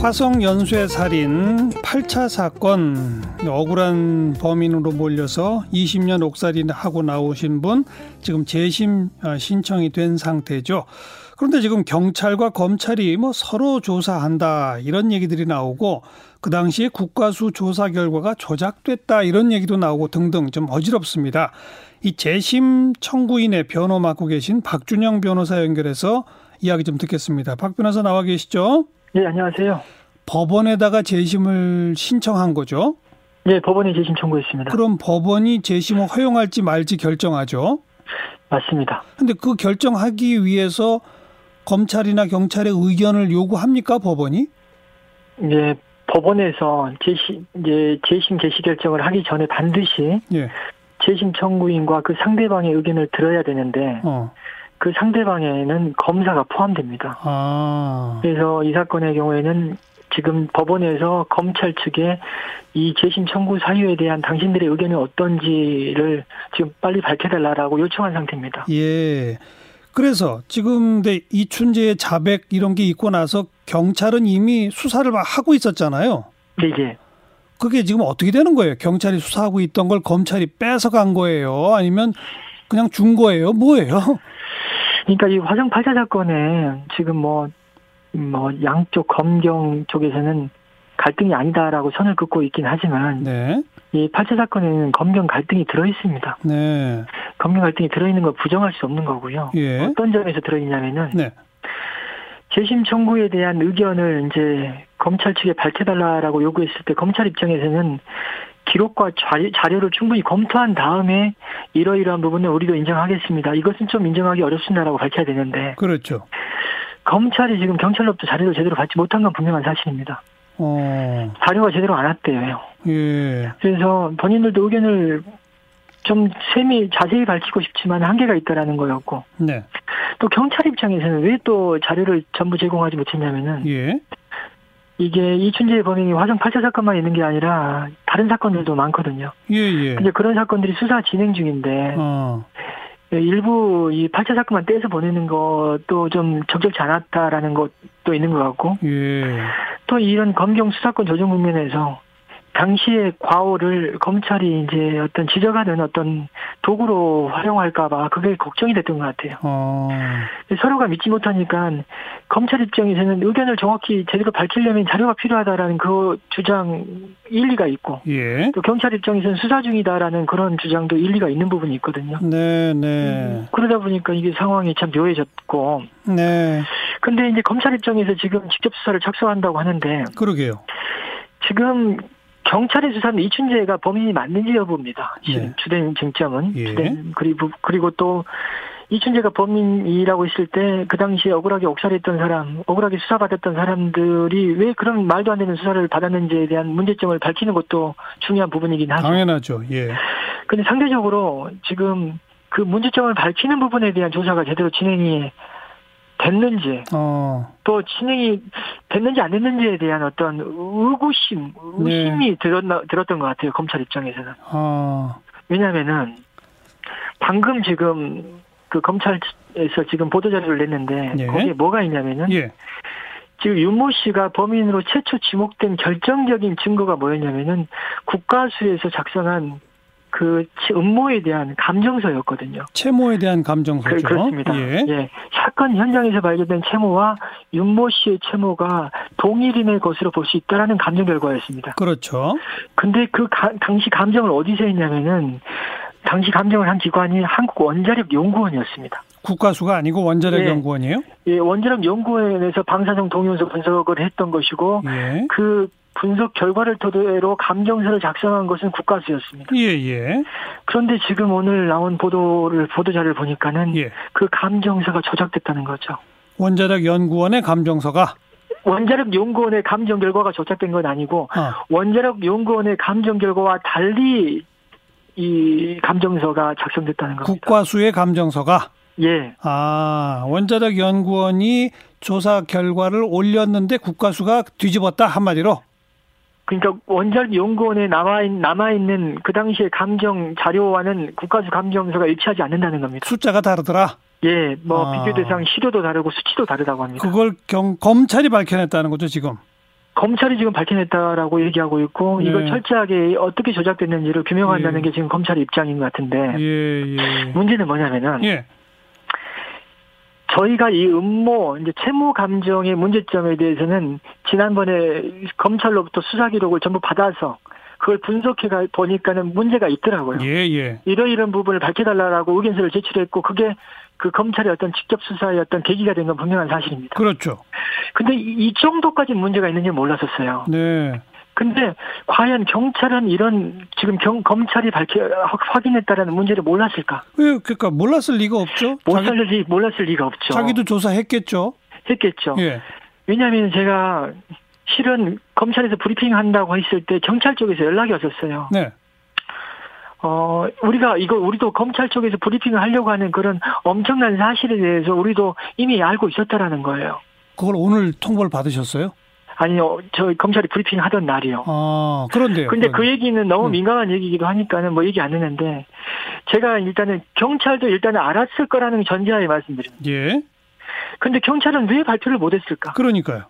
화성 연쇄 살인 8차 사건 억울한 범인으로 몰려서 20년 옥살이나 하고 나오신 분 지금 재심 어, 신청이 된 상태죠. 그런데 지금 경찰과 검찰이 뭐 서로 조사한다 이런 얘기들이 나오고 그 당시에 국가수 조사 결과가 조작됐다 이런 얘기도 나오고 등등 좀 어지럽습니다. 이 재심 청구인의 변호 맡고 계신 박준영 변호사 연결해서 이야기 좀 듣겠습니다. 박 변호사 나와 계시죠? 네, 안녕하세요. 법원에다가 재심을 신청한 거죠? 네, 법원에 재심 청구했습니다. 그럼 법원이 재심을 허용할지 말지 결정하죠? 맞습니다. 근데 그 결정하기 위해서 검찰이나 경찰의 의견을 요구합니까, 법원이? 네, 법원에서 재심, 이제 재심 개시 결정을 하기 전에 반드시 예. 재심 청구인과 그 상대방의 의견을 들어야 되는데 어. 그 상대방에는 검사가 포함됩니다. 아. 그래서 이 사건의 경우에는 지금 법원에서 검찰 측에 이 재심 청구 사유에 대한 당신들의 의견이 어떤지를 지금 빨리 밝혀달라고 요청한 상태입니다. 예. 그래서 지금 근데 이춘재의 자백 이런 게 있고 나서 경찰은 이미 수사를 막 하고 있었잖아요. 네, 예. 그게 지금 어떻게 되는 거예요? 경찰이 수사하고 있던 걸 검찰이 뺏어간 거예요? 아니면 그냥 준 거예요? 뭐예요? 그러니까 이 화성 8차 사건에 지금 뭐, 뭐, 양쪽 검경 쪽에서는 갈등이 아니다라고 선을 긋고 있긴 하지만, 네. 이 8차 사건에는 검경 갈등이 들어 있습니다. 네. 검경 갈등이 들어 있는 걸 부정할 수 없는 거고요. 예. 어떤 점에서 들어 있냐면은, 네. 재심 청구에 대한 의견을 이제 검찰 측에 밝혀달라라고 요구했을 때 검찰 입장에서는 기록과 자료- 자료를 충분히 검토한 다음에 이러이러한 부분은 우리도 인정하겠습니다. 이것은 좀 인정하기 어렵습니다라고 밝혀야 되는데 그렇죠. 검찰이 지금 경찰로부터 자료를 제대로 받지 못한 건 분명한 사실입니다. 어. 자료가 제대로 안 왔대요. 예. 그래서 본인들도 의견을 좀 세밀 자세히 밝히고 싶지만 한계가 있다라는 거였고 네. 또 경찰 입장에서는 왜 또 자료를 전부 제공하지 못했냐면은 예. 이게 이춘재 범인이 화성 8차 사건만 있는 게 아니라 다른 사건들도 많거든요. 예, 예. 근데 그런 사건들이 수사 진행 중인데 어. 일부 이 8차 사건만 떼서 보내는 것도 좀 적절치 않았다라는 것도 있는 것 같고 예. 또 이런 검경 수사권 조정 국면에서 당시의 과오를 검찰이 이제 어떤 지적하는 어떤 도구로 활용할까봐 그게 걱정이 됐던 것 같아요. 어. 서로가 믿지 못하니까 검찰 입장에서는 의견을 정확히 제대로 밝히려면 자료가 필요하다라는 그 주장 일리가 있고 예. 또 경찰 입장에서는 수사 중이다라는 그런 주장도 일리가 있는 부분이 있거든요. 네, 네. 그러다 보니까 이게 상황이 참 묘해졌고 네. 근데 이제 검찰 입장에서 지금 직접 수사를 착수한다고 하는데 그러게요. 지금 경찰의 수사는 이춘재가 범인이 맞는지 여부입니다. 네. 주된 쟁점은 예. 주된 그리고 그리고 또 이춘재가 범인이라고 했을 때 그 당시에 억울하게 옥살했던 사람, 억울하게 수사받았던 사람들이 왜 그런 말도 안 되는 수사를 받았는지에 대한 문제점을 밝히는 것도 중요한 부분이긴 하죠. 당연하죠. 예. 근데 상대적으로 지금 그 문제점을 밝히는 부분에 대한 조사가 제대로 진행이 됐는지 어. 또 진행이 됐는지 안 됐는지에 대한 어떤 의구심, 의심이 들었나, 들었던 것 같아요, 검찰 입장에서는. 어. 왜냐면은, 방금 지금 그 검찰에서 지금 보도 자료를 냈는데, 예. 거기에 뭐가 있냐면은, 예. 지금 윤모 씨가 범인으로 최초 지목된 결정적인 증거가 뭐였냐면은, 국가수에서 작성한 그 음모에 대한 감정서였거든요. 채모에 대한 감정서죠. 그, 그렇습니다. 예. 예. 사건 현장에서 발견된 채모와 윤모 씨의 채모가 동일인의 것으로 볼 수 있다라는 감정 결과였습니다. 그렇죠. 근데 그 가- 당시 감정을 어디서 했냐면은 당시 감정을 한 기관이 한국 원자력 연구원이었습니다. 국가수가 아니고 원자력 예. 연구원이에요? 예, 원자력 연구원에서 방사성 동위원소 분석을 했던 것이고 예. 그 분석 결과를 토대로 감정서를 작성한 것은 국가수였습니다. 예, 예. 그런데 지금 오늘 나온 보도를 보도 자료를 보니까는 예. 그 감정서가 조작됐다는 거죠. 원자력 연구원의 감정서가 원자력 연구원의 감정 결과가 조작된 건 아니고 아, 원자력 연구원의 감정 결과와 달리 이 감정서가 작성됐다는 겁니다. 국과수의 감정서가 예, 아, 원자력 연구원이 조사 결과를 올렸는데 국과수가 뒤집었다 한마디로. 그러니까 원자력 연구원에 남아 남아 있는 그 당시의 감정 자료와는 국가수 감정서가 일치하지 않는다는 겁니다. 숫자가 다르더라. 예, 뭐 아. 비교 대상 시료도 다르고 수치도 다르다고 합니다. 그걸 경, 검찰이 밝혀냈다는 거죠, 지금. 검찰이 지금 밝혀냈다라고 얘기하고 있고 이걸 네. 철저하게 어떻게 조작됐는지를 규명한다는 예. 게 지금 검찰의 입장인 것 같은데 예, 예. 문제는 뭐냐면은 예. 저희가 이 음모 이제 채무 감정의 문제점에 대해서는 지난번에 검찰로부터 수사 기록을 전부 받아서 그걸 분석해 가 보니까는 문제가 있더라고요. 예, 예. 이러이런 부분을 밝혀달라고 의견서를 제출했고 그게 그 검찰의 어떤 직접 수사의 어떤 계기가 된 건 분명한 사실입니다. 그렇죠. 근데 이, 이 정도까지 문제가 있는지 몰랐었어요. 네. 근데 과연 경찰은 이런 지금 경, 검찰이 밝혀 확인했다라는 문제를 몰랐을까? 왜 그러니까 몰랐을 리가 없죠. 몰랐을 리 몰랐을 리가 없죠. 자기도 조사했겠죠. 했겠죠. 예. 왜냐하면 제가 실은 검찰에서 브리핑 한다고 했을 때 경찰 쪽에서 연락이 왔었어요. 네. 어, 우리가 이거 우리도 검찰 쪽에서 브리핑을 하려고 하는 그런 엄청난 사실에 대해서 우리도 이미 알고 있었다라는 거예요. 그걸 오늘 통보를 받으셨어요? 아니요, 저 검찰이 브리핑 하던 날이요. 아, 그런데요. 근데 그. 얘기는 너무 음. 민감한 얘기이기도 하니까는 뭐 얘기 안 했는데 제가 일단은 경찰도 일단은 알았을 거라는 전제하에 말씀드립니다. 예. 근데 경찰은 왜 발표를 못 했을까? 그러니까요.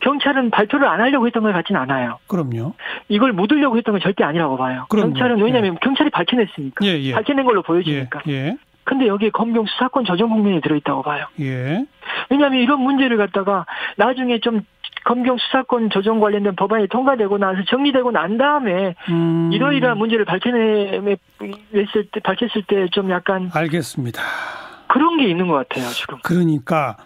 경찰은 발표를 안 하려고 했던 것 같진 않아요. 그럼요. 이걸 묻으려고 했던 건 절대 아니라고 봐요. 그럼요. 경찰은 왜냐하면 경찰이 밝혀냈으니까. 예, 예. 밝혀낸 걸로 예. 보여지니까. 예. 근데 여기에 검경 수사권 조정 국면이 들어있다고 봐요. 예. 왜냐하면 이런 문제를 갖다가 나중에 좀 검경 수사권 조정 관련된 법안이 통과되고 나서 정리되고 난 다음에 음. 이러이러한 문제를 밝혀냈을 때 밝혔을 때 좀 약간 알겠습니다. 그런 게 있는 것 같아요 지금. 그러니까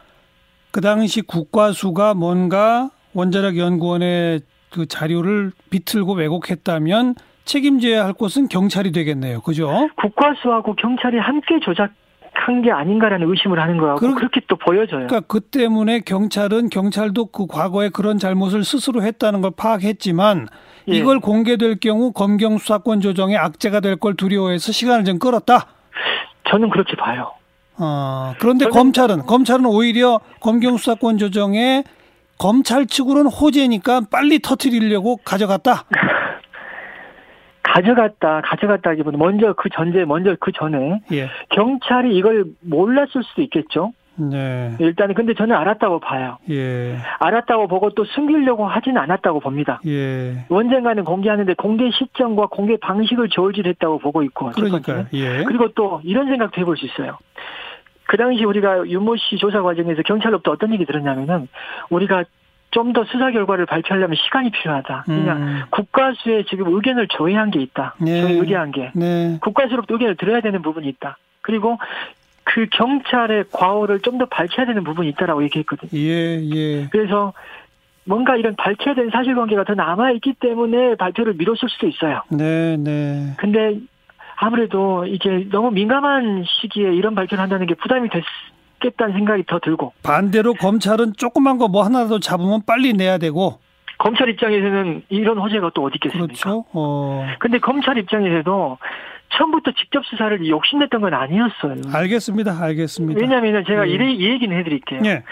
그 당시 국과수가 뭔가 원자력 연구원의 그 자료를 비틀고 왜곡했다면 책임져야 할 곳은 경찰이 되겠네요. 그죠? 국과수하고 경찰이 함께 조작 한 게 아닌가라는 의심을 하는 거하고 그러- 그렇게 또 보여져요. 그러니까 그 때문에 경찰은 경찰도 그 과거에 그런 잘못을 스스로 했다는 걸 파악했지만 예. 이걸 공개될 경우 검경 수사권 조정의 악재가 될 걸 두려워해서 시간을 좀 끌었다. 저는 그렇게 봐요. 어, 그런데 저는- 검찰은 검찰은 오히려 검경 수사권 조정에 검찰 측으로는 호재니까 빨리 터트리려고 가져갔다. 가져갔다, 가져갔다기보다 먼저 그 전제, 먼저 그 전에 예. 경찰이 이걸 몰랐을 수도 있겠죠. 네. 일단은 근데 저는 알았다고 봐요. 예. 알았다고 보고 또 숨기려고 하지는 않았다고 봅니다. 예. 언젠가는 공개하는데 공개 시점과 공개 방식을 저울질했다고 보고 있고. 첫 그러니까. 예. 그리고 또 이런 생각도 해볼 수 있어요. 그 당시 우리가 윤모 씨 조사 과정에서 경찰로부터 어떤 얘기 들었냐면은 우리가 좀 더 수사 결과를 발표하려면 시간이 필요하다. 그냥 음. 국가수에 지금 의견을 조회한 게 있다. 네. 저희 의뢰한 게. 네. 국가수로부터 의견을 들어야 되는 부분이 있다. 그리고 그 경찰의 과오를 좀 더 밝혀야 되는 부분이 있다라고 얘기했거든요. 예, 예. 그래서 뭔가 이런 밝혀야 되는 사실관계가 더 남아있기 때문에 발표를 미뤘을 수도 있어요. 네, 네. 근데 아무래도 이제 너무 민감한 시기에 이런 발표를 한다는 게 부담이 됐 겠다는 생각이 더 들고 반대로 검찰은 조그만 거 뭐 하나라도 잡으면 빨리 내야 되고 검찰 입장에서는 이런 호재가 또 어디 있겠습니까? 그렇죠. 어. 근데 검찰 입장에서도 처음부터 직접 수사를 욕심냈던 건 아니었어요. 알겠습니다. 알겠습니다. 왜냐하면 제가 예. 이래, 이 얘기는 해드릴게요. 예.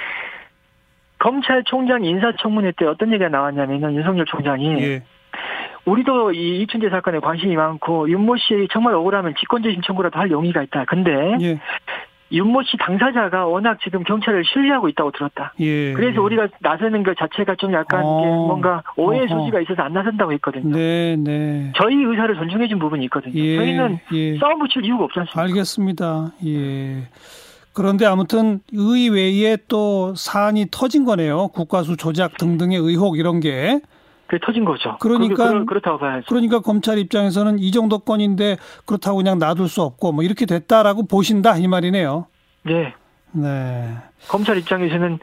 검찰총장 인사청문회 때 어떤 얘기가 나왔냐면은 윤석열 총장이 예. 우리도 이 이춘재 사건에 관심이 많고 윤모 씨 정말 억울하면 직권재심 청구라도 할 용의가 있다. 근데 예. 윤모 씨 당사자가 워낙 지금 경찰을 신뢰하고 있다고 들었다. 예. 그래서 우리가 나서는 것 자체가 좀 약간 어. 뭔가 어허. 소지가 있어서 안 나선다고 했거든요. 네, 네. 저희 의사를 존중해준 부분이 있거든요. 예. 저희는 예. 싸움 붙일 이유가 없지 않습니까? 알겠습니다. 예. 그런데 아무튼 의외에 또 사안이 터진 거네요. 국가수 조작 등등의 의혹 이런 게. 그게 터진 거죠. 그러니까- 그게 그렇, 다고 봐야죠. 그러니까 검찰 입장에서는 이 정도 건인데 그렇다고 그냥 놔둘 수 없고 뭐 이렇게 됐다라고 보신다 이 말이네요. 네. 네. 검찰 입장에서는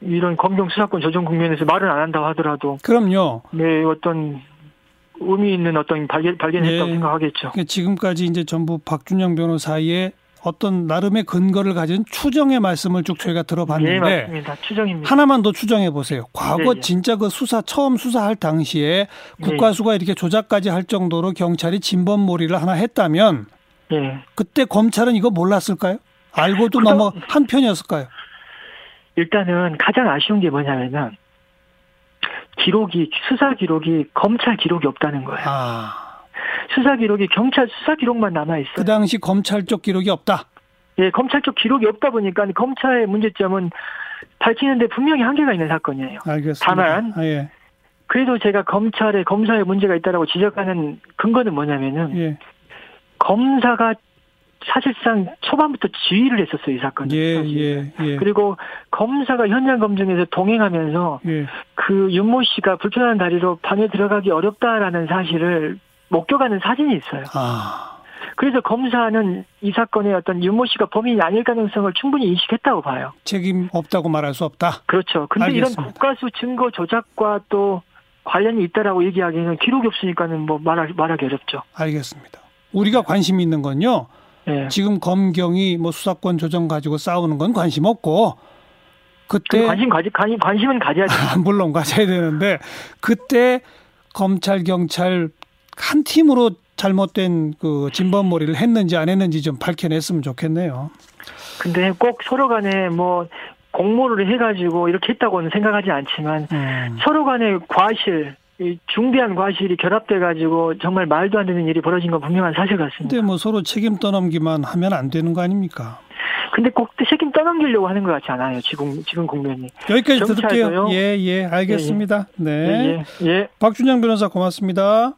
이런 검경 수사권 조정 국면에서 말은 안 한다고 하더라도 그럼요. 네 어떤 의미 있는 어떤 발견 발견했다고 예. 생각하겠죠. 그러니까 지금까지 이제 전부 박준영 변호사의 어떤 나름의 근거를 가진 추정의 말씀을 쭉 저희가 예, 들어봤는데 맞습니다. 추정입니다. 하나만 더 추정해 보세요. 과거 예, 예. 진짜 그 수사 처음 수사할 당시에 국가수가 이렇게 조작까지 할 정도로 경찰이 진범몰이를 하나 했다면 예. 그때 검찰은 이거 몰랐을까요? 알고도 그럼- 넘어 한 편이었을까요? 일단은 가장 아쉬운 게 뭐냐면은 기록이 수사 기록이 검찰 기록이 없다는 거예요. 아, 수사 기록이 경찰 수사 기록만 남아 있어요. 그 당시 검찰 쪽 기록이 없다. 예, 검찰 쪽 기록이 없다 보니까 검찰의 문제점은 밝히는데 분명히 한계가 있는 사건이에요. 알겠습니다. 다만 아, 예. 그래도 제가 검찰의 검사에 문제가 있다라고 지적하는 근거는 뭐냐면은 예. 검사가 사실상 초반부터 지휘를 했었어요 이 사건. 예. 예, 예. 그리고 검사가 현장 검증에서 동행하면서 예. 그 윤모 씨가 불편한 다리로 방에 들어가기 어렵다라는 사실을 목격하는 사진이 있어요. 아. 그래서 검사는 이 사건의 어떤 윤모 씨가 범인이 아닐 가능성을 충분히 인식했다고 봐요. 책임 없다고 말할 수 없다. 그렇죠. 근데 알겠습니다. 이런 국가수 증거 조작과 또 관련이 있다라고 얘기하기에는 기록이 없으니까는 뭐 말하기, 말하기 어렵죠. 알겠습니다. 우리가 관심 있는 건요. 예. 지금 검경이 뭐 수사권 조정 가지고 싸우는 건 관심 없고 그때 관심 가지 관심, 관심은 가져야죠. 물론 가져야 되는데 그때 검찰 경찰 한 팀으로 잘못된 그 진범머리를 했는지 안 했는지 좀 밝혀냈으면 좋겠네요. 근데 꼭 서로 간에 뭐 공모를 해가지고 이렇게 했다고는 생각하지 않지만 음. 서로 간의 과실, 이 중대한 과실이 결합돼가지고 정말 말도 안 되는 일이 벌어진 건 분명한 사실 같습니다. 근데 뭐 서로 책임 떠넘기만 하면 안 되는 거 아닙니까? 근데 꼭 책임 떠넘기려고 하는 것 같지 않아요. 지금 지금 국면이. 여기까지? 들을게요. 예, 예, 알겠습니다. 네. 예, 예. 예. 박준영 변호사 고맙습니다.